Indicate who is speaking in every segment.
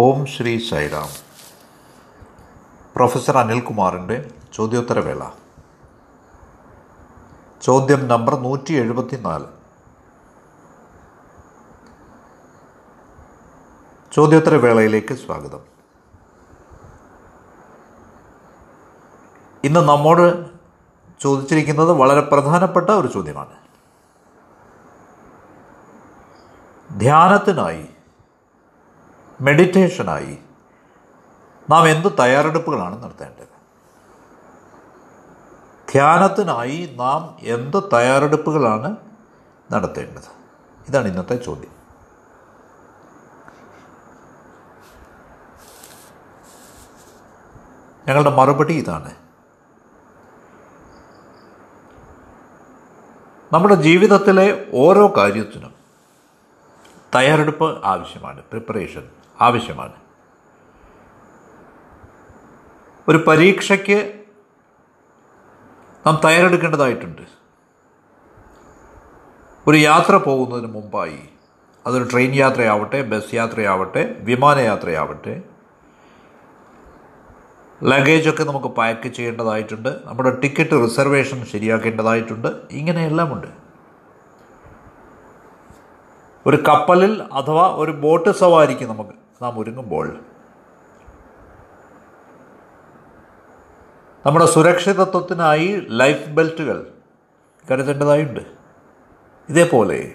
Speaker 1: ഓം Shri Sairam. Professor അനിൽകുമാറിന്റെ ചോദ്യോത്തരവേള. ചോദ്യം നമ്പർ നൂറ്റി എഴുപത്തി നാല് ചോദ്യോത്തരവേളയിലേക്ക് സ്വാഗതം. ഇന്ന് നമ്മോട് ചോദിച്ചിരിക്കുന്നത് വളരെ പ്രധാനപ്പെട്ട ഒരു ചോദ്യമാണ്. ധ്യാനത്തിനായി മെഡിറ്റേഷനായി നാം എന്ത് തയ്യാറെടുപ്പുകളാണ് നടത്തേണ്ടത്? ധ്യാനത്തിനായി നാം എന്ത് തയ്യാറെടുപ്പുകളാണ് നടത്തേണ്ടത്? ഇതാണ് ഇന്നത്തെ ചോദ്യം. ഞങ്ങളുടെ മറുപടി ഇതാണ്. നമ്മുടെ ജീവിതത്തിലെ ഓരോ കാര്യത്തിനും തയ്യാറെടുപ്പ് ആവശ്യമാണ് പ്രിപ്പറേഷൻ ആവശ്യമാണ്. ഒരു പരീക്ഷയ്ക്ക് നാം തയ്യാറെടുക്കേണ്ടതായിട്ടുണ്ട്. ഒരു യാത്ര പോകുന്നതിന് മുമ്പായി അതൊരു ട്രെയിൻ യാത്രയാവട്ടെ ബസ് യാത്രയാവട്ടെ വിമാനയാത്രയാവട്ടെ ലഗേജൊക്കെ നമുക്ക് പാക്ക് ചെയ്യേണ്ടതായിട്ടുണ്ട് നമ്മുടെ ടിക്കറ്റ് റിസർവേഷൻ ശരിയാക്കേണ്ടതായിട്ടുണ്ട് ഇങ്ങനെയെല്ലാമുണ്ട്. ഒരു കപ്പലിൽ അഥവാ ഒരു ബോട്ട് സവാരിക്ക് നമുക്ക് നാം ഒരുങ്ങുമ്പോൾ നമ്മുടെ സുരക്ഷിതത്വത്തിനായി ലൈഫ് ബെൽറ്റുകൾ കരുതേണ്ടതായുണ്ട്. ഇതേപോലെ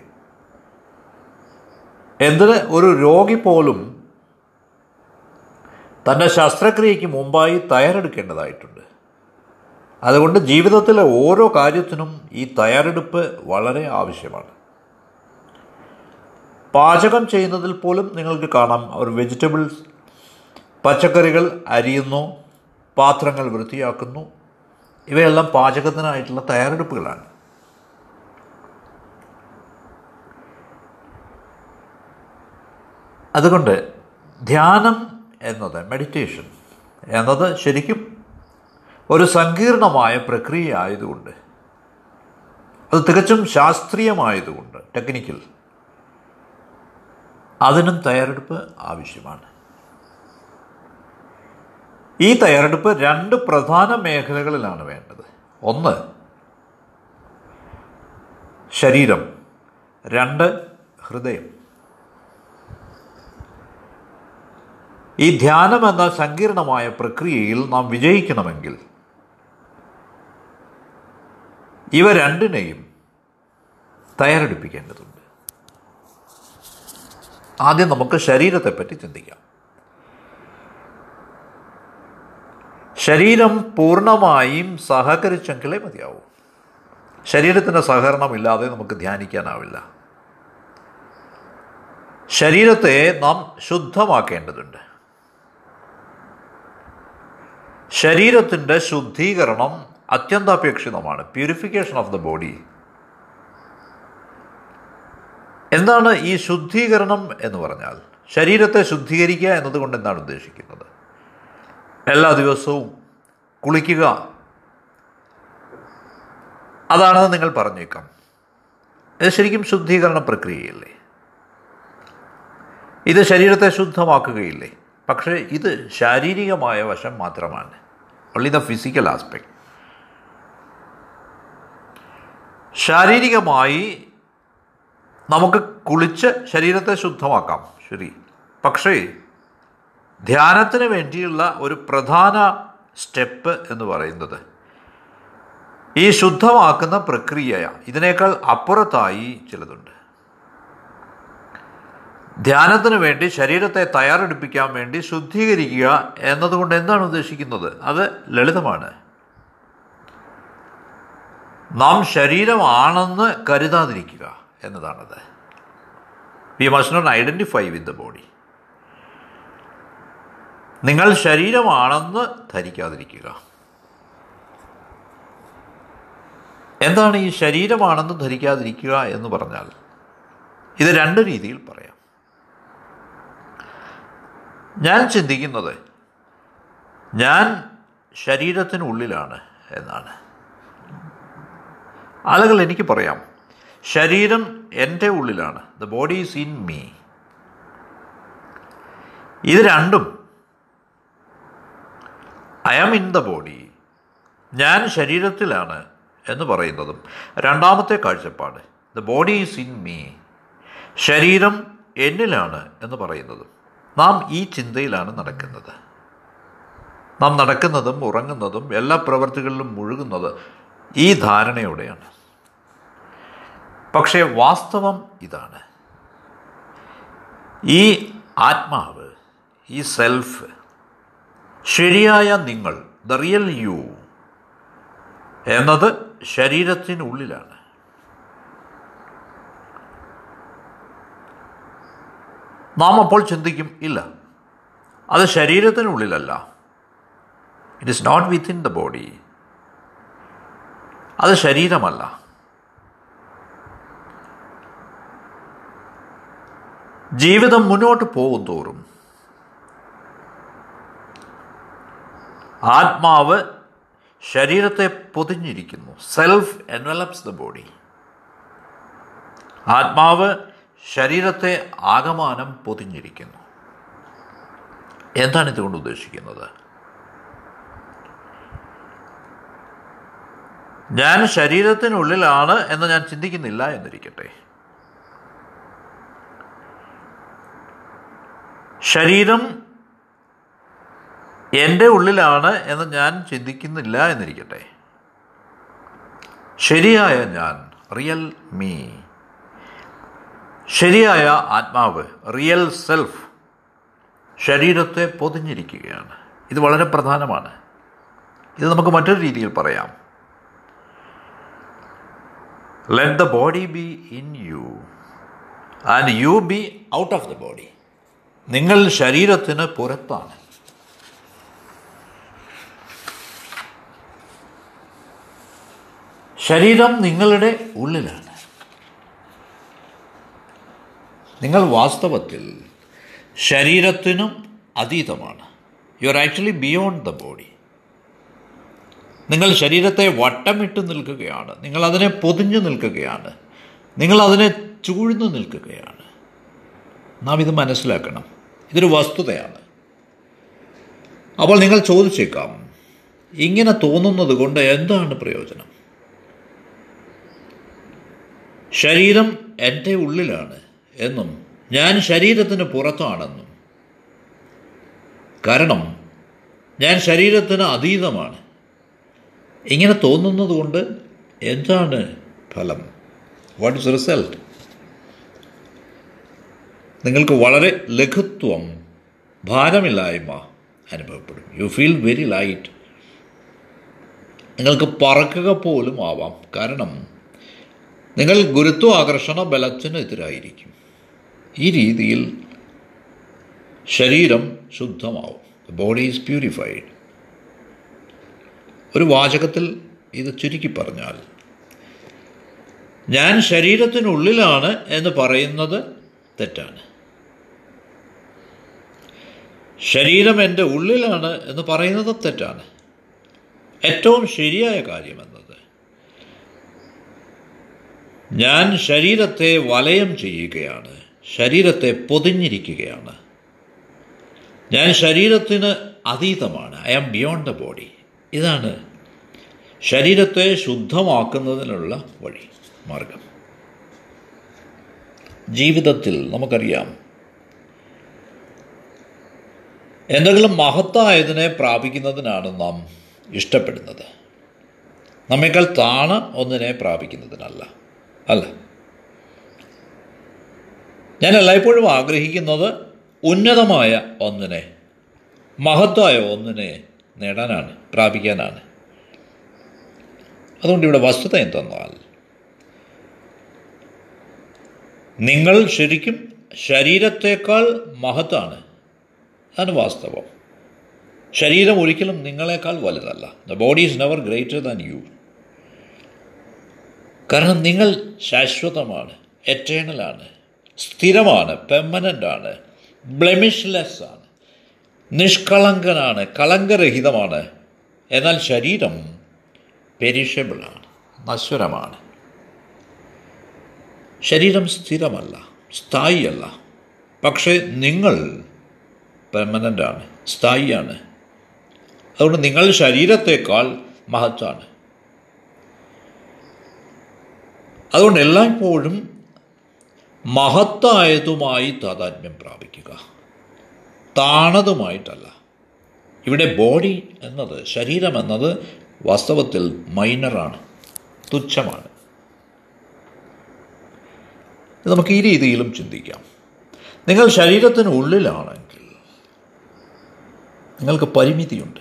Speaker 1: എന്തിന് ഒരു രോഗി പോലും തന്റെ ശസ്ത്രക്രിയയ്ക്ക് മുമ്പായി തയ്യാറെടുക്കേണ്ടതായിട്ടുണ്ട്. അതുകൊണ്ട് ജീവിതത്തിലെ ഓരോ കാര്യത്തിനും ഈ തയ്യാറെടുപ്പ് വളരെ ആവശ്യമാണ്. പാചകം ചെയ്യുന്നതിൽ പോലും നിങ്ങൾക്ക് കാണാം. അവർ വെജിറ്റബിൾസ് പച്ചക്കറികൾ അരിയുന്നു പാത്രങ്ങൾ വൃത്തിയാക്കുന്നു. ഇവയെല്ലാം പാചകത്തിനായിട്ടുള്ള തയ്യാറെടുപ്പുകളാണ്. അതുകൊണ്ട് ധ്യാനം എന്നത് മെഡിറ്റേഷൻ എന്നത് ശരിക്കും ഒരു സങ്കീർണമായ പ്രക്രിയ ആയതുകൊണ്ട് അത് തികച്ചും ശാസ്ത്രീയമായതുകൊണ്ട് ടെക്നിക്കൽ അതിനും തയ്യാറെടുപ്പ് ആവശ്യമാണ്. ഈ തയ്യാറെടുപ്പ് രണ്ട് പ്രധാന മേഖലകളിലാണ് വേണ്ടത്. ഒന്ന് ശരീരം. രണ്ട് ഹൃദയം. ഈ ധ്യാനം എന്ന സങ്കീർണമായ പ്രക്രിയയിൽ നാം വിജയിക്കണമെങ്കിൽ ഇവ രണ്ടിനെയും തയ്യാറെടുപ്പിക്കേണ്ടതുണ്ട്. ആദ്യം നമുക്ക് ശരീരത്തെപ്പറ്റി ചിന്തിക്കാം. ശരീരം പൂർണമായും സഹകരിച്ചെങ്കിലേ മതിയാവൂ. ശരീരത്തിന്റെ സഹകരണമില്ലാതെ നമുക്ക് ധ്യാനിക്കാനാവില്ല. ശരീരത്തെ നാം ശുദ്ധമാക്കേണ്ടതുണ്ട്. ശരീരത്തിന്റെ ശുദ്ധീകരണം അത്യന്താപേക്ഷിതമാണ്. പ്യൂരിഫിക്കേഷൻ ഓഫ് ദ ബോഡി എന്താണ് ഈ ശുദ്ധീകരണം എന്ന് പറഞ്ഞാൽ ശരീരത്തെ ശുദ്ധീകരിക്കുക എന്നതുകൊണ്ട് എന്താണ് ഉദ്ദേശിക്കുന്നത്? എല്ലാ ദിവസവും കുളിക്കുക. അതാണ് നിങ്ങൾ പറഞ്ഞേക്കാം. ഇത് ശരിക്കും ശുദ്ധീകരണ പ്രക്രിയയല്ലേ? ഇത് ശരീരത്തെ ശുദ്ധമാക്കുകയില്ലേ? പക്ഷേ ഇത് ശാരീരികമായ വശം മാത്രമാണ്. ഓൺലി ദ ഫിസിക്കൽ ആസ്പെക്ട് ശാരീരികമായി നമുക്ക് കുളിച്ച് ശരീരത്തെ ശുദ്ധമാക്കാം. ശരി. പക്ഷേ ധ്യാനത്തിന് വേണ്ടിയുള്ള ഒരു പ്രധാന സ്റ്റെപ്പ് എന്ന് പറയുന്നത് ഈ ശുദ്ധമാക്കുന്ന പ്രക്രിയ ഇതിനേക്കാൾ അപ്പുറത്തായി ചിലതുണ്ട്. ധ്യാനത്തിന് വേണ്ടി ശരീരത്തെ തയ്യാറെടുപ്പിക്കാൻ വേണ്ടി ശുദ്ധീകരിക്കുക എന്നതുകൊണ്ട് എന്താണ് ഉദ്ദേശിക്കുന്നത്? അത് ലളിതമാണ്. നാം ശരീരമാണെന്ന് കരുതാതിരിക്കുക എന്നതാണത്. We must not identify with the body നിങ്ങൾ ശരീരമാണെന്ന് ധരിക്കാതിരിക്കുക. എന്താണ് ഈ ശരീരമാണെന്ന് ധരിക്കാതിരിക്കുക എന്ന് പറഞ്ഞാൽ ഇത് രണ്ട് രീതിയിൽ പറയാം. ഞാൻ ചിന്തിക്കുന്നത് ഞാൻ ശരീരത്തിനുള്ളിലാണ് എന്നാണ്. ആളുകൾ എനിക്ക് പറയാം ശരീരം എന്റെ ഉള്ളിലാണ്. The body is in me ഇത് രണ്ടും I am in the body ഞാൻ ശരീരത്തിലാണ് എന്ന് പറയുന്നതും രണ്ടാമത്തെ കാഴ്ചപ്പാട്. The body is in me ശരീരം എന്നിലാണ് എന്ന് പറയുന്നതും നാം ഈ ചിന്തയിലാണ് നടക്കുന്നത്. നാം നടക്കുന്നതും ഉറങ്ങുന്നതും എല്ലാ പ്രവൃത്തികളിലും മുഴുകുന്നത് ഈ ധാരണയോടെയാണ്. പക്ഷേ വാസ്തവം ഇതാണ്. ഈ ആത്മാവ് ഈ സെൽഫ് ശരിയായ നിങ്ങൾ ദ റിയൽ യു എന്നത് ശരീരത്തിനുള്ളിലാണ്. നാം അപ്പോൾ ചിന്തിക്കും ഇല്ല അത് ശരീരത്തിനുള്ളിലല്ല. It is not within the body അത് ശരീരമല്ല. ജീവിതം മുന്നോട്ട് പോകും തോറും ആത്മാവ് ശരീരത്തെ പൊതിഞ്ഞിരിക്കുന്നു. സെൽഫ് എൻവലപ്സ് ദ ബോഡി ആത്മാവ് ശരീരത്തെ ആകമാനം പൊതിഞ്ഞിരിക്കുന്നു. എന്താണ് ഇതുകൊണ്ട് ഉദ്ദേശിക്കുന്നത്? ഞാൻ ശരീരത്തിനുള്ളിലാണ് എന്ന് ഞാൻ ചിന്തിക്കുന്നില്ല എന്നിരിക്കട്ടെ. ശരീരം എന്റെ ഉള്ളിലാണ് എന്ന് ഞാൻ ചിന്തിക്കുന്നില്ല എന്നിരിക്കട്ടെ. ശരിയായ ഞാൻ റിയൽ മീ. ശരിയായ ആത്മാവ് റിയൽ സെൽഫ് ശരീരത്തെ പൊതിഞ്ഞിരിക്കുകയാണ്. ഇത് വളരെ പ്രധാനമാണ്. ഇത് നമുക്ക് മറ്റൊരു രീതിയിൽ പറയാം. Let the body be in you and you be out of the body നിങ്ങൾ ശരീരത്തിന് പുറത്താണ്. ശരീരം നിങ്ങളുടെ ഉള്ളിലാണ്. നിങ്ങൾ വാസ്തവത്തിൽ ശരീരത്തിനും അതീതമാണ്. You are actually beyond the body നിങ്ങൾ ശരീരത്തെ വട്ടമിട്ട് നിൽക്കുകയാണ്. നിങ്ങൾ അതിനെ പൊതിഞ്ഞു നിൽക്കുകയാണ്. നിങ്ങൾ അതിനെ ചൂഴ്ന്നു നിൽക്കുകയാണ്. നാം ഇത് മനസ്സിലാക്കണം. ഇതൊരു വസ്തുതയാണ്. അപ്പോൾ നിങ്ങൾ ചോദിച്ചേക്കാം ഇങ്ങനെ തോന്നുന്നത് കൊണ്ട് എന്താണ് പ്രയോജനം? ശരീരം എന്റെ ഉള്ളിലാണ് എന്നും ഞാൻ ശരീരത്തിന് പുറത്താണെന്നും. കാരണം ഞാൻ ശരീരത്തിന് അതീതമാണ്. ഇങ്ങനെ തോന്നുന്നത് കൊണ്ട് എന്താണ് ഫലം? വാട്ട് ഇസ് റിസൾട്ട് നിങ്ങൾക്ക് വളരെ ലഘുത്വം ഭാരമില്ലായ്മ അനുഭവപ്പെടും. യു ഫീൽ വെരി ലൈറ്റ് നിങ്ങൾക്ക് പറക്കുക പോലും ആവാം. കാരണം നിങ്ങൾ ഗുരുത്വാകർഷണ ബലത്തിന് എതിരായിരിക്കും. ഈ രീതിയിൽ ശരീരം ശുദ്ധമാവും. ബോഡി ഈസ് പ്യൂരിഫൈഡ് ഒരു വാചകത്തിൽ ഇത് ചുരുക്കി പറഞ്ഞാൽ ഞാൻ ശരീരത്തിനുള്ളിലാണ് എന്ന് പറയുന്നത് തെറ്റാണ്. ശരീരം എന്റെ ഉള്ളിലാണ് എന്ന് പറയുന്നത് തെറ്റാണ്. ഏറ്റവും ശരിയായ കാര്യമെന്നത്. ഞാൻ ശരീരത്തെ വലയം ചെയ്യുകയാണ്. ശരീരത്തെ പൊതിഞ്ഞിരിക്കുകയാണ്. ഞാൻ ശരീരത്തിന് അതീതമാണ്. I am beyond the body ഇതാണ് ശരീരത്തെ ശുദ്ധമാക്കുന്നതിനുള്ള വഴി മാർഗം. ജീവിതത്തിൽ നമുക്കറിയാം എന്തെങ്കിലും മഹത്തായതിനെ പ്രാപിക്കുന്നതിനാണ് നാം ഇഷ്ടപ്പെടുന്നത്. നമ്മേക്കാൾ താണ ഒന്നിനെ പ്രാപിക്കുന്നതിനല്ല. അല്ല? ഞാൻ എല്ലായ്പ്പോഴും ആഗ്രഹിക്കുന്നത് ഉന്നതമായ ഒന്നിനെ മഹത്തായ ഒന്നിനെ നേടാനാണ് പ്രാപിക്കാനാണ്. അതുകൊണ്ട് ഇവിടെ വസ്തുത എന്തെന്നാൽ നിങ്ങൾ ശരിക്കും ശരീരത്തേക്കാൾ മഹത്താണ്. അതാണ് വാസ്തവം. ശരീരം ഒരിക്കലും നിങ്ങളെക്കാൾ വലുതല്ല. The body is never greater than you കാരണം നിങ്ങൾ ശാശ്വതമാണ് എറ്റേണലാണ് സ്ഥിരമാണ് പെർമനന്റ് ആണ് ബ്ലെമിഷ്ലെസ് ആണ് നിഷ്കളങ്കനാണ് കളങ്കരഹിതമാണ്. എന്നാൽ ശരീരം പെരിഷബിളാണ് നശ്വരമാണ്. ശരീരം സ്ഥിരമല്ല സ്ഥായിയല്ല. പക്ഷേ നിങ്ങൾ പെർമനന്റ് ആണ് സ്ഥായിയാണ് അതുകൊണ്ട് നിങ്ങൾ ശരീരത്തേക്കാൾ മഹത്താണ് അതുകൊണ്ട് എല്ലായ്പ്പോഴും മഹത്തായതുമായി താതാത്മ്യം പ്രാപിക്കുക. താണതുമായിട്ടല്ല. ഇവിടെ ബോഡി എന്നത് ശരീരം എന്നത് വാസ്തവത്തിൽ മൈനറാണ് തുച്ഛമാണ്. നമുക്ക് ഈ രീതിയിലും ചിന്തിക്കാം. നിങ്ങൾ ശരീരത്തിന് ഉള്ളിലാണെങ്കിൽ നിങ്ങൾക്ക് പരിമിതിയുണ്ട്.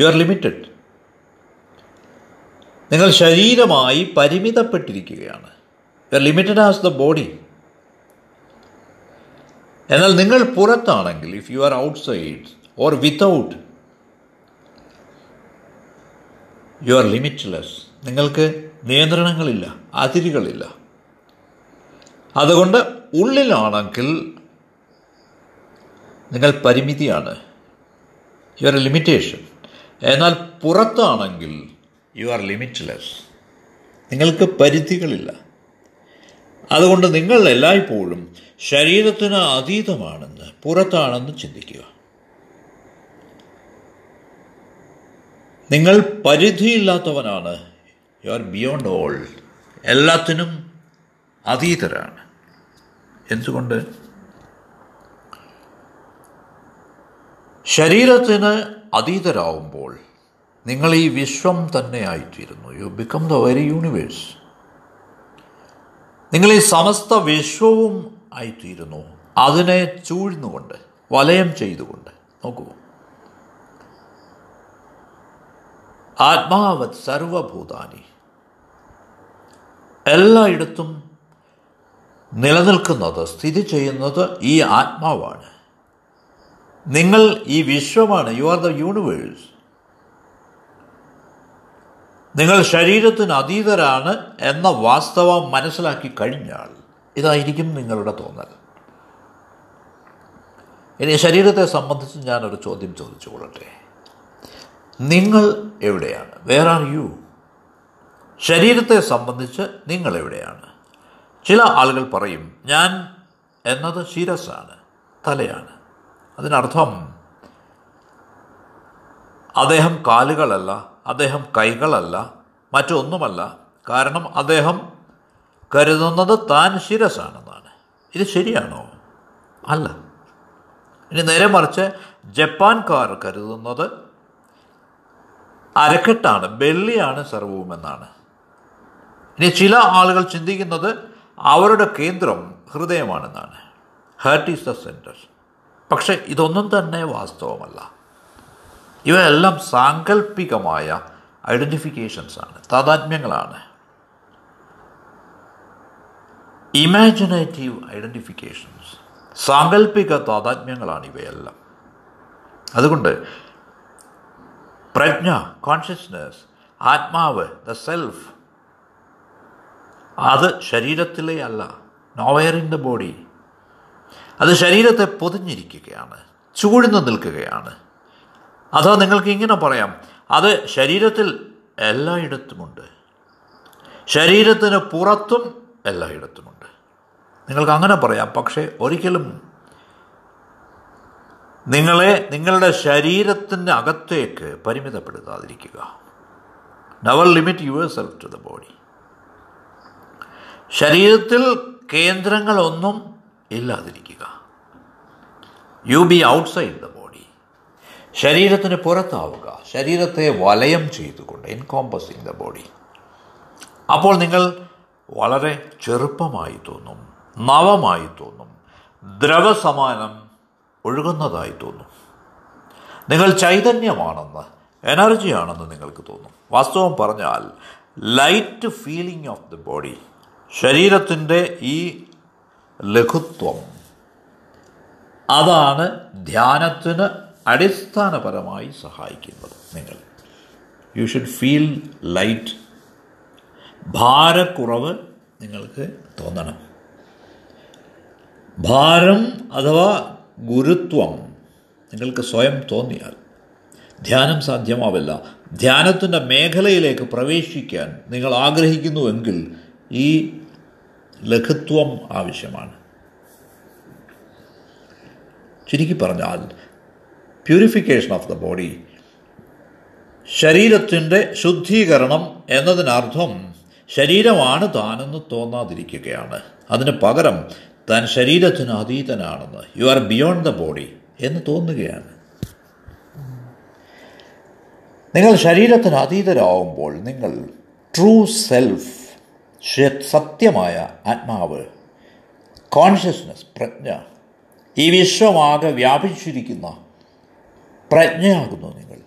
Speaker 1: യു ആർ ലിമിറ്റഡ് നിങ്ങൾ ശരീരമായി പരിമിതപ്പെട്ടിരിക്കുകയാണ്. You are limited as the body എന്നാൽ നിങ്ങൾ പുറത്താണെങ്കിൽ if you are outside or without you are limitless നിങ്ങൾക്ക് നിയന്ത്രണങ്ങളില്ല അതിരുകളില്ല. അതുകൊണ്ട് ഉള്ളിലാണെങ്കിൽ നിങ്ങൾ പരിമിതിയാണ്. യു ആർ ലിമിറ്റേഷൻ എന്നാൽ പുറത്താണെങ്കിൽ യു ആർ ലിമിറ്റ്ലെസ് നിങ്ങൾക്ക് പരിധികളില്ല. അതുകൊണ്ട് നിങ്ങൾ എല്ലായ്പ്പോഴും ശരീരത്തിന് അതീതമാണെന്ന് പുറത്താണെന്ന് ചിന്തിക്കുക. നിങ്ങൾ പരിധിയില്ലാത്തവനാണ്. യു ആർ ബിയോണ്ട് ഓൾ എല്ലാത്തിനും അതീതരാണ്. എന്തുകൊണ്ട്? ശരീരത്തിന് അതീതരാകുമ്പോൾ നിങ്ങൾ ഈ വിശ്വം തന്നെ ആയിത്തീരുന്നു you become the very universe നിങ്ങൾ ഈ സമസ്ത വിശ്വവും ആയിത്തീരുന്നു. അതിനെ ചൂഴ്ന്നുകൊണ്ട് വലയം ചെയ്തുകൊണ്ട്. നോക്കൂ. ആത്മാവത് സർവഭൂതാനി. എല്ലായിടത്തും നിലനിൽക്കുന്നത് സ്ഥിതി ചെയ്യുന്നത് ഈ ആത്മാവാണ്. നിങ്ങൾ ഈ വിശ്വമാണ്. യു ആർ ദ യൂണിവേഴ്സ് നിങ്ങൾ ശരീരത്തിന് അതീതരാണ് എന്ന വാസ്തവം മനസ്സിലാക്കി കഴിഞ്ഞാൽ ഇതായിരിക്കും നിങ്ങളുടെ തോന്നൽ. ഇനി ശരീരത്തെ സംബന്ധിച്ച് ഞാനൊരു ചോദ്യം ചോദിച്ചു കൊള്ളട്ടെ നിങ്ങൾ എവിടെയാണ്? വേർ ആർ യു ശരീരത്തെ സംബന്ധിച്ച് നിങ്ങൾ എവിടെയാണ്? ചില ആളുകൾ പറയും ഞാൻ എന്നത് ശിരസാണ് തലയാണ്. അതിനർത്ഥം അദ്ദേഹം കാലുകളല്ല അദ്ദേഹം കൈകളല്ല മറ്റൊന്നുമല്ല. കാരണം അദ്ദേഹം കരുതുന്നത് താൻ ശിരസാണെന്നാണ്. ഇത് ശരിയാണോ? അല്ല. ഇനി നേരെ മറിച്ച് ജപ്പാൻകാർ കരുതുന്നത് അരക്കെട്ടാണ് ബെള്ളിയാണ് സർവവുമെന്നാണ്. ഇനി ചില ആളുകൾ ചിന്തിക്കുന്നത് അവരുടെ കേന്ദ്രം ഹൃദയമാണെന്നാണ്. ഹാർട്ട് ഈസ് ദ സെന്റർ പക്ഷെ ഇതൊന്നും തന്നെ വാസ്തവമല്ല. ഇവയെല്ലാം സാങ്കല്പികമായ ഐഡന്റിഫിക്കേഷൻസാണ് താതാത്മ്യങ്ങളാണ്. ഇമാജിനേറ്റീവ് ഐഡന്റിഫിക്കേഷൻസ് സാങ്കല്പിക താതാത്മ്യങ്ങളാണ് ഇവയെല്ലാം. അതുകൊണ്ട് പ്രജ്ഞ കോൺഷ്യസ്നെസ് ആത്മാവ് ദ സെൽഫ് അത് ശരീരത്തിലേ അല്ല നോവെയർ ഇൻ ദ ബോഡി അത് ശരീരത്തെ പൊതിഞ്ഞിരിക്കുകയാണ് ചൂഴ്ന്നു നിൽക്കുകയാണ്. അഥവാ നിങ്ങൾക്ക് ഇങ്ങനെ പറയാം അത് ശരീരത്തിൽ എല്ലായിടത്തുമുണ്ട്. ശരീരത്തിന് പുറത്തും എല്ലായിടത്തുമുണ്ട്. നിങ്ങൾക്ക് അങ്ങനെ പറയാം പക്ഷേ ഒരിക്കലും നിങ്ങളെ നിങ്ങളുടെ ശരീരത്തിന്റെ അകത്തേക്ക് പരിമിതപ്പെടുത്താതിരിക്കുക. Never limit yourself to the body ശരീരത്തിൽ കേന്ദ്രങ്ങളൊന്നും ഇല്ലാതിരിക്കുക. You be outside the body ശരീരത്തിന് പുറത്താവുക. ശരീരത്തെ വലയം ചെയ്തുകൊണ്ട് ഇൻകോമ്പസിങ് ദ ബോഡി അപ്പോൾ നിങ്ങൾ വളരെ ചെറുപ്പമായി തോന്നും നവമായി തോന്നും ദ്രവസമാനം ഒഴുകുന്നതായി തോന്നും. നിങ്ങൾ ചൈതന്യമാണെന്ന് എനർജിയാണെന്ന് നിങ്ങൾക്ക് തോന്നും. വാസ്തവം പറഞ്ഞാൽ light feeling of the body ശരീരത്തിന്റെ ഈ ലഘുത്വം. അതാണ് ധ്യാനത്തിന് അടിസ്ഥാനപരമായി സഹായിക്കുന്നത് നിങ്ങൾ. യു ഷുഡ് ഫീൽ ലൈറ്റ് ഭാരക്കുറവ് നിങ്ങൾക്ക് തോന്നണം. ഭാരം അഥവാ ഗുരുത്വം നിങ്ങൾക്ക് സ്വയം തോന്നിയാൽ ധ്യാനം സാധ്യമാവില്ല. ധ്യാനത്തിന്റെ മേഖലയിലേക്ക് പ്രവേശിക്കാൻ നിങ്ങൾ ആഗ്രഹിക്കുന്നുവെങ്കിൽ ഈ ലഘുത്വം ആവശ്യമാണ്. ചുരുക്കി പറഞ്ഞാൽ പ്യൂരിഫിക്കേഷൻ ഓഫ് ദ ബോഡി ശരീരത്തിന്റെ ശുദ്ധീകരണം എന്നതിനർത്ഥം ശരീരമാണ് താനെന്ന് തോന്നാതിരിക്കുകയാണ്. അതിന് പകരം താൻ ശരീരത്തിന് അതീതനാണെന്ന് you are beyond the body എന്ന് തോന്നുകയാണ്. നിങ്ങൾ ശരീരത്തിന് അതീതരാകുമ്പോൾ നിങ്ങൾ ട്രൂ സെൽഫ് സത്യമായ ആത്മാവ് കോൺഷ്യസ്നസ് പ്രജ്ഞ ഈ വിശ്വമാകെ വ്യാപിച്ചിരിക്കുന്ന പ്രജ്ഞയാകുന്നു നിങ്ങൾ.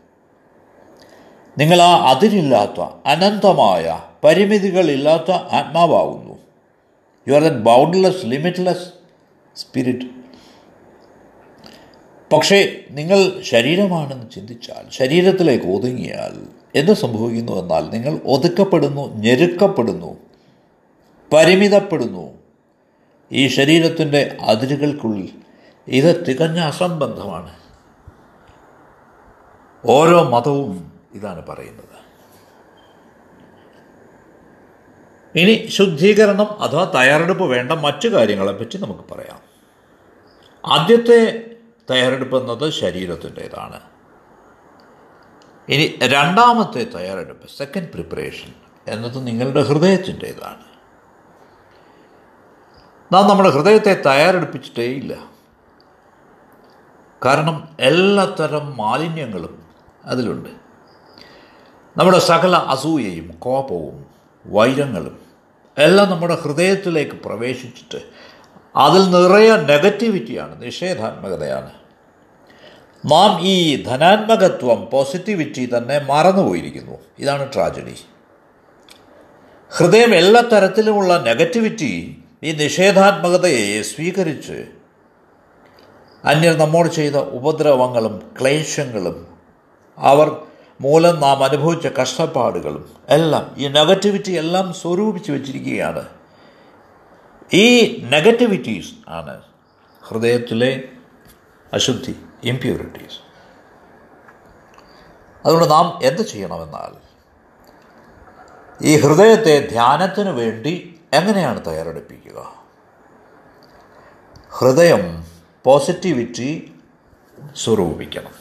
Speaker 1: നിങ്ങൾ ആ അതിരില്ലാത്ത അനന്തമായ പരിമിതികളില്ലാത്ത ആത്മാവാകുന്നു. You are the boundless limitless spirit പക്ഷേ നിങ്ങൾ ശരീരമാണെന്ന് ചിന്തിച്ചാൽ ശരീരത്തിലേക്ക് ഒതുങ്ങിയാൽ എന്ത് സംഭവിക്കുന്നു എന്നാൽ നിങ്ങൾ ഒതുക്കപ്പെടുന്നു ഞെരുക്കപ്പെടുന്നു. പരിമിതപ്പെടുന്നു. ഈ ശരീരത്തിന്റെ അതിരുകൾക്കുള്ളിൽ ഇത് തികഞ്ഞ അസംബന്ധമാണ്. ഓരോ മതവും ഇതാണ് പറയുന്നത്. ഇനി ശുദ്ധീകരണം അഥവാ തയ്യാറെടുപ്പ് വേണ്ട മറ്റു കാര്യങ്ങളെപ്പറ്റി നമുക്ക് പറയാം. ആദ്യത്തെ തയ്യാറെടുപ്പ് എന്നത് ശരീരത്തിന്റേതാണ്. ഇനി രണ്ടാമത്തെ തയ്യാറെടുപ്പ് സെക്കൻഡ് പ്രിപ്പറേഷൻ എന്നത് നിങ്ങളുടെ ഹൃദയത്തിന്റേതാണ്. നാം നമ്മുടെ ഹൃദയത്തെ തയ്യാറെടുപ്പിച്ചിട്ടേ ഇല്ല കാരണം എല്ലാത്തരം മാലിന്യങ്ങളും അതിലുണ്ട്. നമ്മുടെ സകല അസൂയയും കോപവും വൈരങ്ങളും എല്ലാം നമ്മുടെ ഹൃദയത്തിലേക്ക് പ്രവേശിച്ചിട്ട് അതിൽ നിറയെ നെഗറ്റിവിറ്റിയാണ് നിഷേധാത്മകതയാണ്. നാം ഈ ധനാത്മകത്വം പോസിറ്റിവിറ്റി തന്നെ മറന്നുപോയിരിക്കുന്നു. ഇതാണ് ട്രാജഡി. ഹൃദയം എല്ലാ തരത്തിലുമുള്ള നെഗറ്റിവിറ്റി ഈ നിഷേധാത്മകതയെ സ്വീകരിച്ച് അന്യർ നമ്മോട് ചെയ്ത ഉപദ്രവങ്ങളും ക്ലേശങ്ങളും അവർ മൂലം നാം അനുഭവിച്ച കഷ്ടപ്പാടുകളും എല്ലാം ഈ നെഗറ്റിവിറ്റി എല്ലാം സ്വരൂപിച്ച് വച്ചിരിക്കുകയാണ്. ഈ നെഗറ്റിവിറ്റീസ് ആണ് ഹൃദയത്തിലെ അശുദ്ധി ഇംപ്യൂരിറ്റീസ് അതുകൊണ്ട് നാം എന്ത് ചെയ്യണമെന്നാൽ ഈ ഹൃദയത്തെ ധ്യാനത്തിന് വേണ്ടി എങ്ങനെയാണ് തയ്യാറെടുപ്പിക്കുക? ഹൃദയം പോസിറ്റിവിറ്റി സ്വരൂപിക്കണം.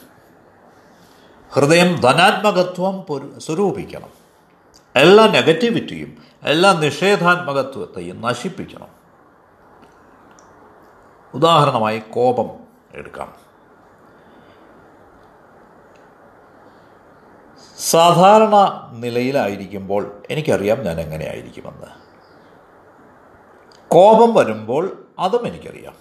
Speaker 1: ഹൃദയം ധനാത്മകത്വം സ്വരൂപിക്കണം. എല്ലാ നെഗറ്റിവിറ്റിയും എല്ലാ നിഷേധാത്മകത്വത്തെയും നശിപ്പിക്കണം. ഉദാഹരണമായി കോപം എടുക്കാം. സാധാരണ നിലയിലായിരിക്കുമ്പോൾ എനിക്കറിയാം ഞാൻ എങ്ങനെയായിരിക്കുമെന്ന് കോപം വരുമ്പോൾ അതും എനിക്കറിയാം.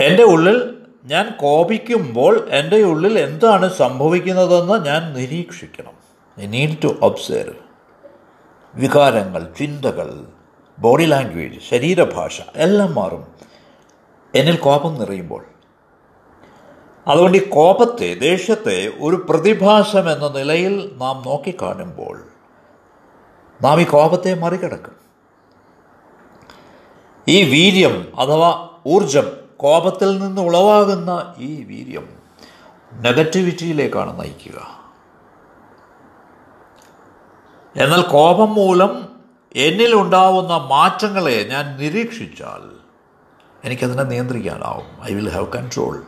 Speaker 1: എന്റെ ഉള്ളിൽ ഞാൻ കോപിക്കുമ്പോൾ എന്റെ ഉള്ളിൽ എന്താണ് സംഭവിക്കുന്നതെന്ന് ഞാൻ നിരീക്ഷിക്കണം. ഐ നീഡ് ടു ഒബ്സേർവ് വികാരങ്ങൾ ചിന്തകൾ ബോഡി ലാംഗ്വേജ് ശരീരഭാഷ എല്ലാം മാറും. എന്നിൽ കോപം നിറയുമ്പോൾ. അതുകൊണ്ട് ഈ കോപത്തെ ദേഷ്യത്തെ ഒരു പ്രതിഭാസം എന്ന നിലയിൽ നാം നോക്കിക്കാണുമ്പോൾ നാം ഈ കോപത്തെ മറികടക്കും. ഈ വീര്യം അഥവാ ഊർജം കോപത്തിൽ നിന്ന് ഉളവാകുന്ന ഈ വീര്യം നെഗറ്റിവിറ്റിയിലേക്കാണ് നയിക്കുക. എന്നാൽ കോപം മൂലം എന്നിലുണ്ടാവുന്ന മാറ്റങ്ങളെ ഞാൻ നിരീക്ഷിച്ചാൽ എനിക്കതിനെ നിയന്ത്രിക്കാനാവും. I will have control.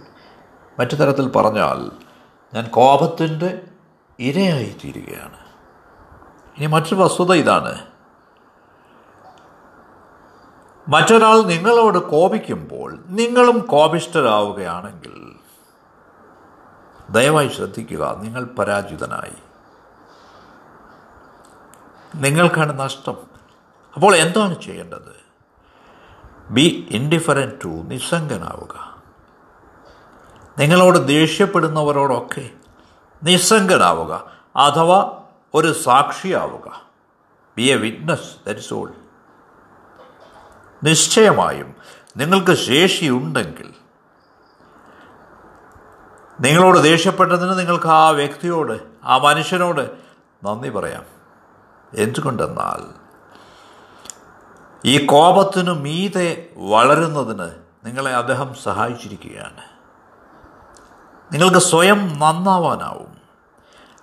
Speaker 1: മറ്റു തരത്തിൽ പറഞ്ഞാൽ ഞാൻ കോപത്തിന്റെ ഇരയായിത്തീരുകയാണ്. ഇനി മറ്റൊരു വസ്തുത ഇതാണ്. മറ്റൊരാൾ നിങ്ങളോട് കോപിക്കുമ്പോൾ നിങ്ങളും കോപിഷ്ടരാവുകയാണെങ്കിൽ ദയവായി ശ്രദ്ധിക്കുക നിങ്ങൾ പരാജിതനായി. നിങ്ങൾക്കാണ് നഷ്ടം. അപ്പോൾ എന്താണ് ചെയ്യേണ്ടത്? ബി ഇൻഡിഫറന്റ് ടു നിസ്സംഗനാവുക. നിങ്ങളോട് ദേഷ്യപ്പെടുന്നവരോടൊക്കെ നിസ്സംഗനാവുക. അഥവാ ഒരു സാക്ഷിയാവുക. Be a witness that all നിശ്ചയമായും നിങ്ങൾക്ക് ശേഷിയുണ്ടെങ്കിൽ നിങ്ങളോട് ദേഷ്യപ്പെട്ടതിന് നിങ്ങൾക്ക് ആ വ്യക്തിയോട് ആ മനുഷ്യനോട് നന്ദി പറയാം. എന്തുകൊണ്ടെന്നാൽ ഈ കോപത്തിനു മീതെ വളരുന്നതിന് നിങ്ങളെ അദ്ദേഹം സഹായിച്ചിരിക്കുകയാണ്. നിങ്ങൾക്ക് സ്വയം നന്നാവാനാവും.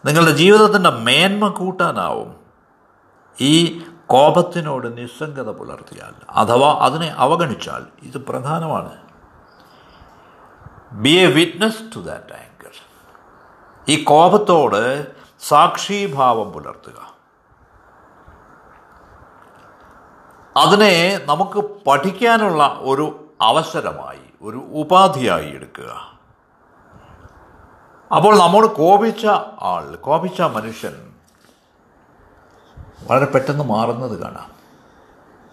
Speaker 1: നിങ്ങളുടെ ജീവിതത്തിന്റെ മേന്മ കൂട്ടാനാവും. ഈ കോപത്തിനോട് നിസ്സംഗത പുലർത്തിയാൽ അഥവാ അതിനെ അവഗണിച്ചാൽ ഇത് പ്രധാനമാണ്. Be a witness to that anger ഈ കോപത്തോട് സാക്ഷീഭാവം പുലർത്തുക. അതിനെ നമുക്ക് പഠിക്കാനുള്ള ഒരു അവസരമായി ഒരു ഉപാധിയായി എടുക്കുക. അപ്പോൾ നമ്മോട് കോപിച്ച ആൾ കോപിച്ച മനുഷ്യൻ വളരെ പെട്ടെന്ന് മാറുന്നത് കാണാം.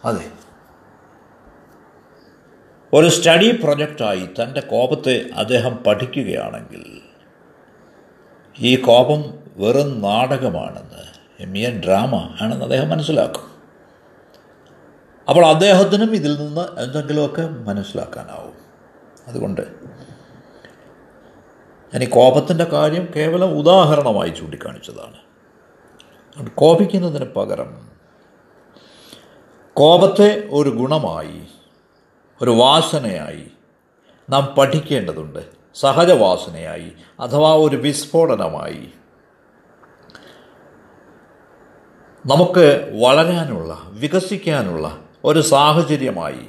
Speaker 1: അതെ. ഒരു സ്റ്റഡി പ്രൊജക്റ്റായി തന്റെ കോപത്തെ അദ്ദേഹം പഠിക്കുകയാണെങ്കിൽ ഈ കോപം വെറും നാടകമാണെന്ന് മിയൻ ഡ്രാമ ആണെന്ന് അദ്ദേഹം മനസ്സിലാക്കും. അപ്പോൾ അദ്ദേഹത്തിനും ഇതിൽ നിന്ന് എന്തെങ്കിലുമൊക്കെ മനസ്സിലാക്കാനാവും. അതുകൊണ്ട് ഞാൻ ഈ കോപത്തിന്റെ കാര്യം കേവലം ഉദാഹരണമായി ചൂണ്ടിക്കാണിച്ചതാണ്. കോപിക്കുന്നതിന് പകരം കോപത്തെ ഒരു ഗുണമായി ഒരു വാസനയായി നാം പഠിക്കേണ്ടതുണ്ട്. സഹജവാസനയായി അഥവാ ഒരു വിസ്ഫോടനമായി നമുക്ക് വളരാനുള്ള വികസിക്കാനുള്ള ഒരു സാഹചര്യമായി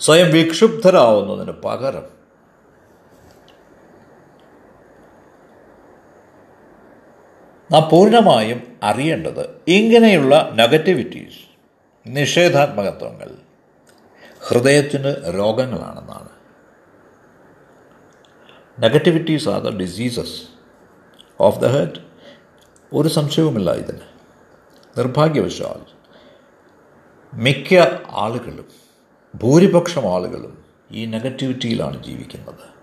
Speaker 1: സ്വയം വിക്ഷുബ്ധരാവുന്നതിന് പകരം നാം പൂർണമായും അറിയേണ്ടത് ഇങ്ങനെയുള്ള നെഗറ്റിവിറ്റീസ് നിഷേധാത്മകത്വങ്ങൾ ഹൃദയത്തിന് രോഗങ്ങളാണെന്നാണ്. Negativities are the diseases of the head ഒരു സംശയവുമില്ല ഇതിന്. നിർഭാഗ്യവശാൽ മിക്ക ആളുകളും ഭൂരിപക്ഷം ആളുകളും ഈ നെഗറ്റിവിറ്റിയിലാണ് ജീവിക്കുന്നത്.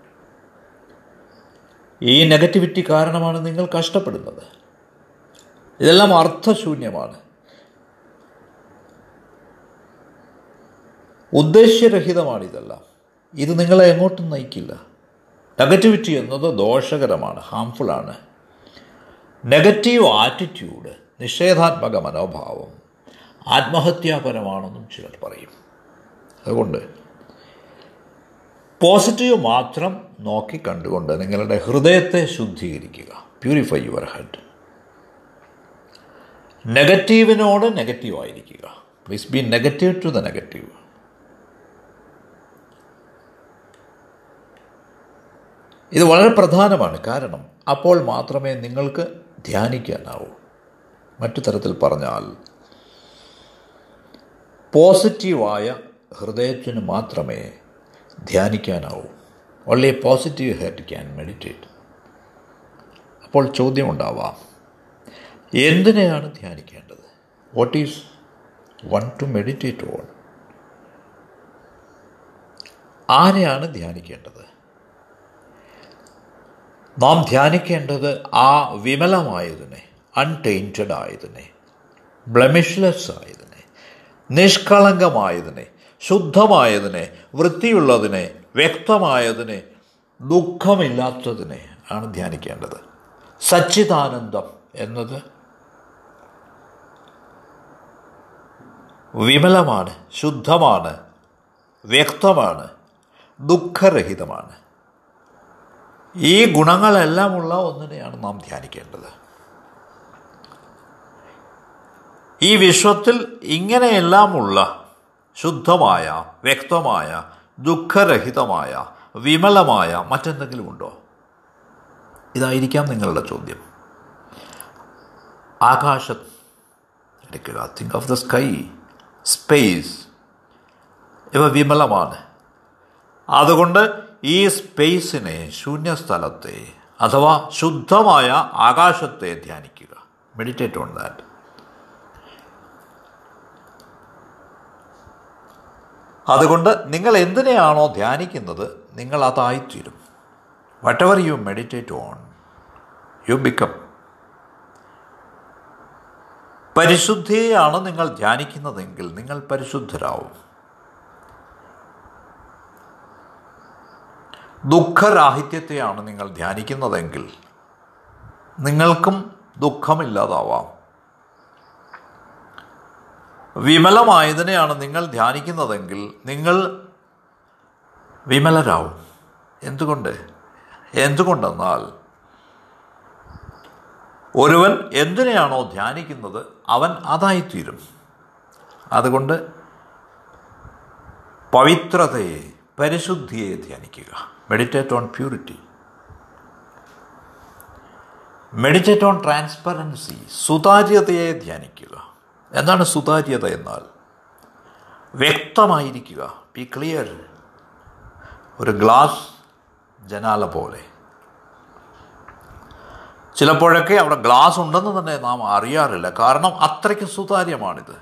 Speaker 1: ഈ നെഗറ്റിവിറ്റി കാരണമാണ് നിങ്ങൾ കഷ്ടപ്പെടുന്നത്. ഇതെല്ലാം അർത്ഥശൂന്യമാണ്. ഉദ്ദേശ്യരഹിതമാണ് ഇതെല്ലാം. ഇത് നിങ്ങളെ എങ്ങോട്ടും നയിക്കില്ല. നെഗറ്റിവിറ്റി എന്നത് ദോഷകരമാണ് ഹാംഫുള്ളാണ് നെഗറ്റീവ് ആറ്റിറ്റ്യൂഡ് നിഷേധാത്മക മനോഭാവം ആത്മഹത്യാപരമാണെന്നും ചിലർ പറയും. അതുകൊണ്ട് പോസിറ്റീവ് മാത്രം നോക്കി കണ്ടുകൊണ്ട് നിങ്ങളുടെ ഹൃദയത്തെ ശുദ്ധീകരിക്കുക. പ്യൂരിഫൈ യുവർ ഹെഡ് നെഗറ്റീവിനോട് നെഗറ്റീവ് ആയിരിക്കുക. Please be negative to the negative ഇത് വളരെ പ്രധാനമാണ്. കാരണം അപ്പോൾ മാത്രമേ നിങ്ങൾക്ക് ധ്യാനിക്കാനാവൂ മറ്റു തരത്തിൽ പറഞ്ഞാൽ പോസിറ്റീവായ ഹൃദയത്തിന് മാത്രമേ ധ്യാനിക്കാനാവൂ. Only positive head can meditate അപ്പോൾ ചോദ്യം ഉണ്ടാവാം എന്തിനെയാണ് ധ്യാനിക്കേണ്ടത്? What is one to meditate on ആരെയാണ് ധ്യാനിക്കേണ്ടത്? നാം ധ്യാനിക്കേണ്ടത് ആ വിമലമായതിനെ അൺടെയിന്റഡ് ആയതിനെ ബ്ലമിഷ്ലെസ് ആയതിനെ നിഷ്കളങ്കമായതിനെ ശുദ്ധമായതിനെ വൃത്തിയുള്ളതിനെ വ്യക്തമായതിനെ ദുഃഖമില്ലാത്തതിനെ ആണ് ധ്യാനിക്കേണ്ടത്. സച്ചിദാനന്ദം എന്നത് വിമലമാണ് ശുദ്ധമാണ് വ്യക്തമാണ് ദുഃഖരഹിതമാണ്. ഈ ഗുണങ്ങളെല്ലാമുള്ള ഒന്നിനെയാണ് നാം ധ്യാനിക്കേണ്ടത്. ഈ വിശ്വത്തിൽ ഇങ്ങനെയെല്ലാമുള്ള ശുദ്ധമായ വ്യക്തമായ ദുഃഖരഹിതമായ വിമലമായ മറ്റെന്തെങ്കിലും ഉണ്ടോ? ഇതായിരിക്കാം നിങ്ങളുടെ ചോദ്യം. ആകാശം എടുക്കുക think of the sky space. ഇവ വിമലമാണ്. അതുകൊണ്ട് ഈ സ്പേസിനെ ശൂന്യസ്ഥലത്തെ അഥവാ ശുദ്ധമായ ആകാശത്തെ ധ്യാനിക്കുക. മെഡിറ്റേറ്റ് ഓൺ ദാറ്റ് അതുകൊണ്ട് നിങ്ങൾ എന്തിനെയാണോ ധ്യാനിക്കുന്നത് നിങ്ങൾ അതായിത്തീരും. Whatever you meditate on you become പരിശുദ്ധിയെയാണ് നിങ്ങൾ ധ്യാനിക്കുന്നതെങ്കിൽ നിങ്ങൾ പരിശുദ്ധരാവും. ദുഃഖരാഹിത്യത്തെയാണ് നിങ്ങൾ ധ്യാനിക്കുന്നതെങ്കിൽ നിങ്ങൾക്കും ദുഃഖമില്ലാതാവാം. വിമലമായതിനെയാണ് നിങ്ങൾ ധ്യാനിക്കുന്നതെങ്കിൽ നിങ്ങൾ വിമലരാവും. എന്തുകൊണ്ട്? എന്തുകൊണ്ടെന്നാൽ ഒരുവൻ എന്തിനെയാണോ ധ്യാനിക്കുന്നത് അവൻ അതായിത്തീരും. അതുകൊണ്ട് പവിത്രതയെ പരിശുദ്ധിയെ ധ്യാനിക്കുക. Meditate on purity meditate on transparency സുതാര്യതയെ ധ്യാനിക്കുക. എന്താണ് സുതാര്യത എന്നാൽ? വ്യക്തമായിരിക്കുക. ബി ക്ലിയർ ഒരു ഗ്ലാസ് ജനാല പോലെ. ചിലപ്പോഴൊക്കെ അവിടെ ഗ്ലാസ് ഉണ്ടെന്ന് തന്നെ നാം അറിയാറില്ല. കാരണം അത്രയ്ക്ക് സുതാര്യമാണിത്.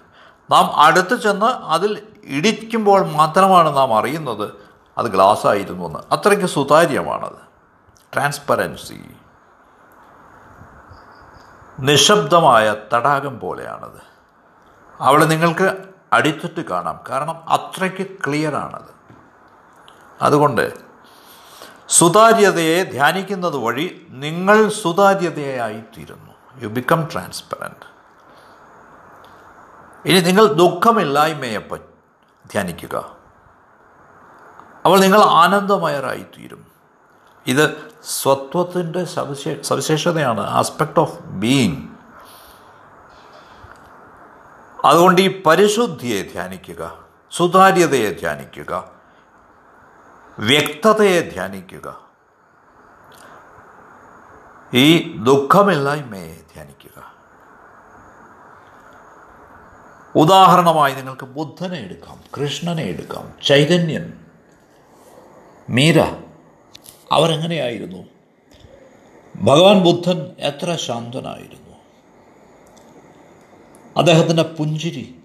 Speaker 1: നാം അടുത്ത് ചെന്ന് അതിൽ ഇടിക്കുമ്പോൾ മാത്രമാണ് നാം അറിയുന്നത് അത് ഗ്ലാസ് ആയിരുന്നു എന്ന്. അത്രയ്ക്ക് സുതാര്യമാണത്. ട്രാൻസ്പെറൻസി. നിശബ്ദമായ തടാകം പോലെയാണത്. അവിടെ നിങ്ങൾക്ക് അടിച്ചിട്ട് കാണാം. കാരണം അത്രയ്ക്ക് ക്ലിയറാണത്. അതുകൊണ്ട് സുതാര്യതയെ ധ്യാനിക്കുന്നത് വഴി നിങ്ങൾ സുതാര്യതയായിത്തീരുന്നു. യു ബിക്കം ട്രാൻസ്പെറന്റ് ഇനി നിങ്ങൾ ദുഃഖമില്ലായ്മയെ ധ്യാനിക്കുക. അപ്പോൾ നിങ്ങൾ ആനന്ദമയരായിത്തീരും. ഇത് സ്വത്വത്തിന്റെ സവിശേ സവിശേഷതയാണ് ആസ്പെക്ട് ഓഫ് ബീയിങ് അതുകൊണ്ട് ഈ പരിശുദ്ധിയെ ധ്യാനിക്കുക സുതാര്യതയെ ധ്യാനിക്കുക. വ്യക്തതയെ ധ്യാനിക്കുക. ഈ ദുഃഖമില്ലായ്മയെ ധ്യാനിക്കുക. ഉദാഹരണമായി നിങ്ങൾക്ക് ബുദ്ധനെ എടുക്കാം കൃഷ്ണനെ എടുക്കാം ചൈതന്യൻ മീര അവരെങ്ങനെയായിരുന്നു? ഭഗവാൻ ബുദ്ധൻ എത്ര ശാന്തനായിരുന്നു? അദ്ദേഹത്തിന്റെ പുഞ്ചിരി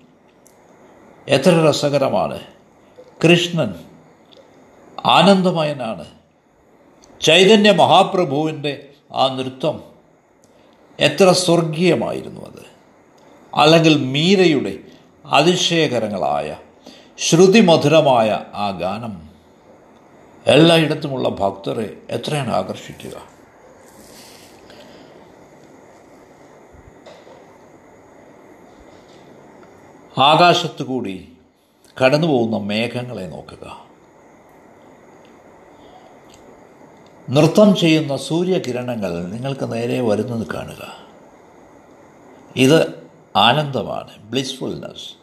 Speaker 1: എത്ര രസകരമാണ്. കൃഷ്ണൻ ആനന്ദമയനാണ്. ചൈതന്യ മഹാപ്രഭുവിന്റെ ആ നൃത്തം എത്ര സ്വർഗീയമായിരുന്നു അത്. അല്ലെങ്കിൽ മീരയുടെ അതിശയകരങ്ങളായ ശ്രുതിമധുരമായ ആ ഗാനം എല്ലായിടത്തുമുള്ള ഭക്തരെ എത്രയാണ് ആകർഷിക്കുക. ആകാശത്തു കൂടി കടന്നു പോകുന്ന മേഘങ്ങളെ നോക്കുക. നൃത്തം ചെയ്യുന്ന സൂര്യകിരണങ്ങൾ നിങ്ങൾക്ക് നേരെ വരുന്നത് കാണുക. ഇത് ആനന്ദമാണ് ബ്ലിസ്ഫുൾനെസ്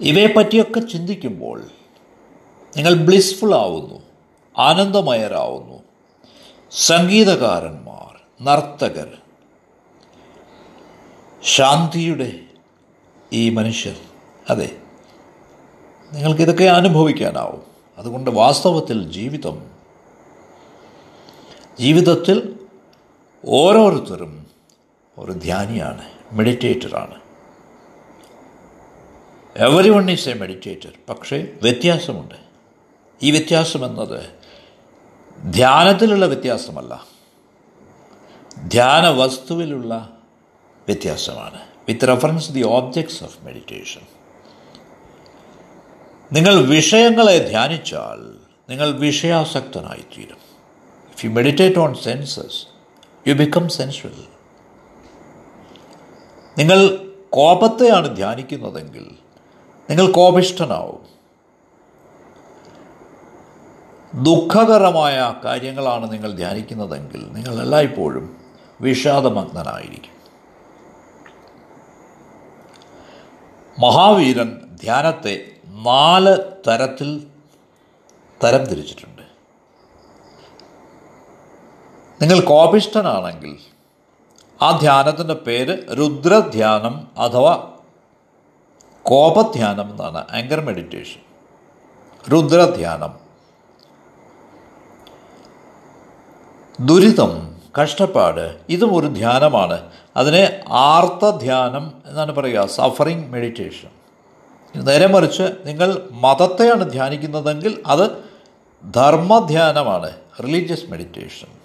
Speaker 1: ഇവയെപ്പറ്റിയൊക്കെ ചിന്തിക്കുമ്പോൾ നിങ്ങൾ ബ്ലിസ്ഫുൾ ആവുന്നു ആനന്ദമയരാവുന്നു. സംഗീതകാരന്മാർ നർത്തകർ ശാന്തിയുടെ ഈ മനുഷ്യർ അതെ നിങ്ങൾക്കിതൊക്കെ അനുഭവിക്കാനാവും. അതുകൊണ്ട് വാസ്തവത്തിൽ ജീവിതം ജീവിതത്തിൽ ഓരോരുത്തരും ഒരു ധ്യാനിയാണ് മെഡിറ്റേറ്ററാണ്. Everyone is a meditator പക്ഷേ വ്യത്യാസമുണ്ട്. ഈ വ്യത്യാസം എന്നത് ധ്യാനത്തിലുള്ള വ്യത്യാസമല്ല. ധ്യാന വസ്തുവിലുള്ള വ്യത്യാസമാണ്. With reference the objects of meditation നിങ്ങൾ വിഷയങ്ങളെ ധ്യാനിച്ചാൽ നിങ്ങൾ വിഷയാസക്തനായിത്തീരും. If you meditate on senses, you become sensual നിങ്ങൾ കോപത്തെയാണ് ധ്യാനിക്കുന്നതെങ്കിൽ നിങ്ങൾ കോപിഷ്ടനാവും ദുഃഖകരമായ കാര്യങ്ങളാണ് നിങ്ങൾ ധ്യാനിക്കുന്നതെങ്കിൽ നിങ്ങൾ എല്ലായ്പ്പോഴും വിഷാദമഗ്നനായിരിക്കും. മഹാവീരൻ ധ്യാനത്തെ നാല് തരത്തിൽ തരം തിരിച്ചിട്ടുണ്ട്. നിങ്ങൾ കോപിഷ്ഠനാണെങ്കിൽ ആ ധ്യാനത്തിന്റെ പേര് രുദ്രധ്യാനം അഥവാ കോപധ്യാനം എന്നാണ്. ആങ്കർ മെഡിറ്റേഷൻ രുദ്രധ്യാനം. ദുരിതം കഷ്ടപ്പാട് ഇതും ഒരു ധ്യാനമാണ്. അതിനെ ആർത്തധ്യാനം എന്നാണ് പറയുക. സഫറിങ് മെഡിറ്റേഷൻ നേരെ മറിച്ച് നിങ്ങൾ മതത്തെയാണ് ധ്യാനിക്കുന്നതെങ്കിൽ അത് ധർമ്മധ്യാനമാണ്. റിലീജിയസ് മെഡിറ്റേഷൻ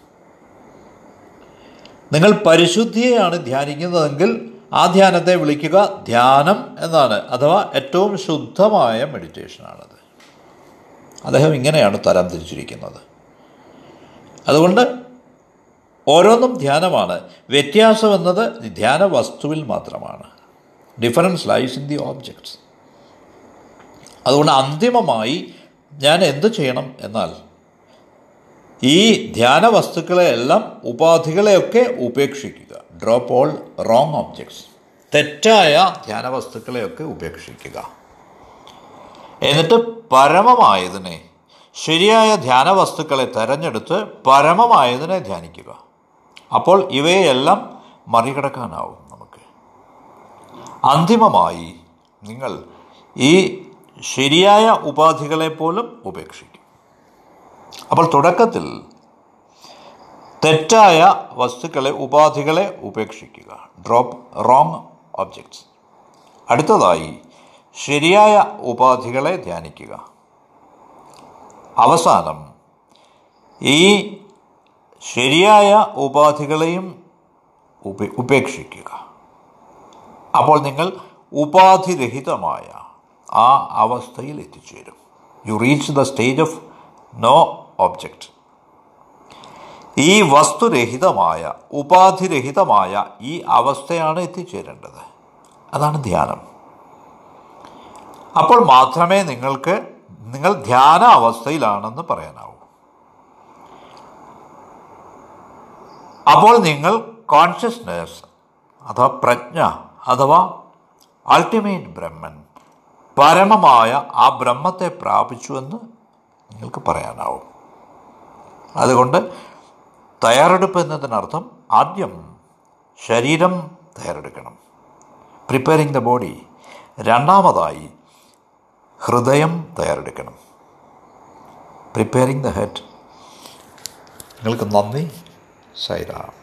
Speaker 1: നിങ്ങൾ പരിശുദ്ധിയെയാണ് ധ്യാനിക്കുന്നതെങ്കിൽ ആ ധ്യാനത്തെ വിളിക്കുക ധ്യാനം എന്നാണ് അഥവാ ഏറ്റവും ശുദ്ധമായ മെഡിറ്റേഷനാണത്. അദ്ദേഹം ഇങ്ങനെയാണ് തരം തിരിച്ചിരിക്കുന്നത്. അതുകൊണ്ട് ഓരോന്നും ധ്യാനമാണ്. വ്യത്യാസം എന്നത് ധ്യാന വസ്തുവിൽ മാത്രമാണ്. Difference lies in the objects അതുകൊണ്ട് അന്തിമമായി ഞാൻ എന്ത് ചെയ്യണം എന്നാൽ ഈ ധ്യാന വസ്തുക്കളെയെല്ലാം ഉപാധികളെയൊക്കെ ഉപേക്ഷിക്കുക. ഡ്രോപ്പ് ഓൾ റോങ് ഓബ്ജെക്ട്സ് തെറ്റായ ധ്യാന വസ്തുക്കളെയൊക്കെ ഉപേക്ഷിക്കുക. എന്നിട്ട് പരമമായതിനെ ശരിയായ ധ്യാന വസ്തുക്കളെ തെരഞ്ഞെടുത്ത് പരമമായതിനെ ധ്യാനിക്കുക. അപ്പോൾ ഇവയെല്ലാം മറികടക്കാനാവും നമുക്ക്. അന്തിമമായി നിങ്ങൾ ഈ ശരിയായ ഉപാധികളെ പോലും ഉപേക്ഷിക്കും. അപ്പോൾ തുടക്കത്തിൽ തെറ്റായ വസ്തുക്കളെ ഉപാധികളെ ഉപേക്ഷിക്കുക. ഡ്രോപ്പ് റോങ് ഒബ്ജക്ട്സ് അടുത്തതായി ശരിയായ ഉപാധികളെ ധ്യാനിക്കുക. അവസാനം ഈ ശരിയായ ഉപാധികളെയും ഉപേ ഉപേക്ഷിക്കുക. അപ്പോൾ നിങ്ങൾ ഉപാധിരഹിതമായ ആ അവസ്ഥയിൽ എത്തിച്ചേരും. You reach the stage of no object ഈ വസ്തുരഹിതമായ ഉപാധിരഹിതമായ ഈ അവസ്ഥയാണ് എത്തിച്ചേരേണ്ടത്. അതാണ് ധ്യാനം. അപ്പോൾ മാത്രമേ നിങ്ങൾക്ക് നിങ്ങൾ ധ്യാന അവസ്ഥയിലാണെന്ന് പറയാനാവൂ. അപ്പോൾ നിങ്ങൾ കോൺഷ്യസ്നെസ് അഥവാ പ്രജ്ഞ അഥവാ അൾട്ടിമേറ്റ് ബ്രഹ്മൻ പരമമായ ആ ബ്രഹ്മത്തെ പ്രാപിച്ചുവെന്ന് നിങ്ങൾക്ക് പറയാനാവും. അതുകൊണ്ട് തയ്യാറെടുപ്പ് എന്നതിനർത്ഥം ആദ്യം ശരീരം തയ്യാറെടുക്കണം. പ്രിപ്പയറിംഗ് ദ ബോഡി രണ്ടാമതായി ഹൃദയം തയ്യാറെടുക്കണം. പ്രിപ്പയറിംഗ് ദ ഹെഡ് നിങ്ങൾക്ക് നന്ദി. സൈറാം.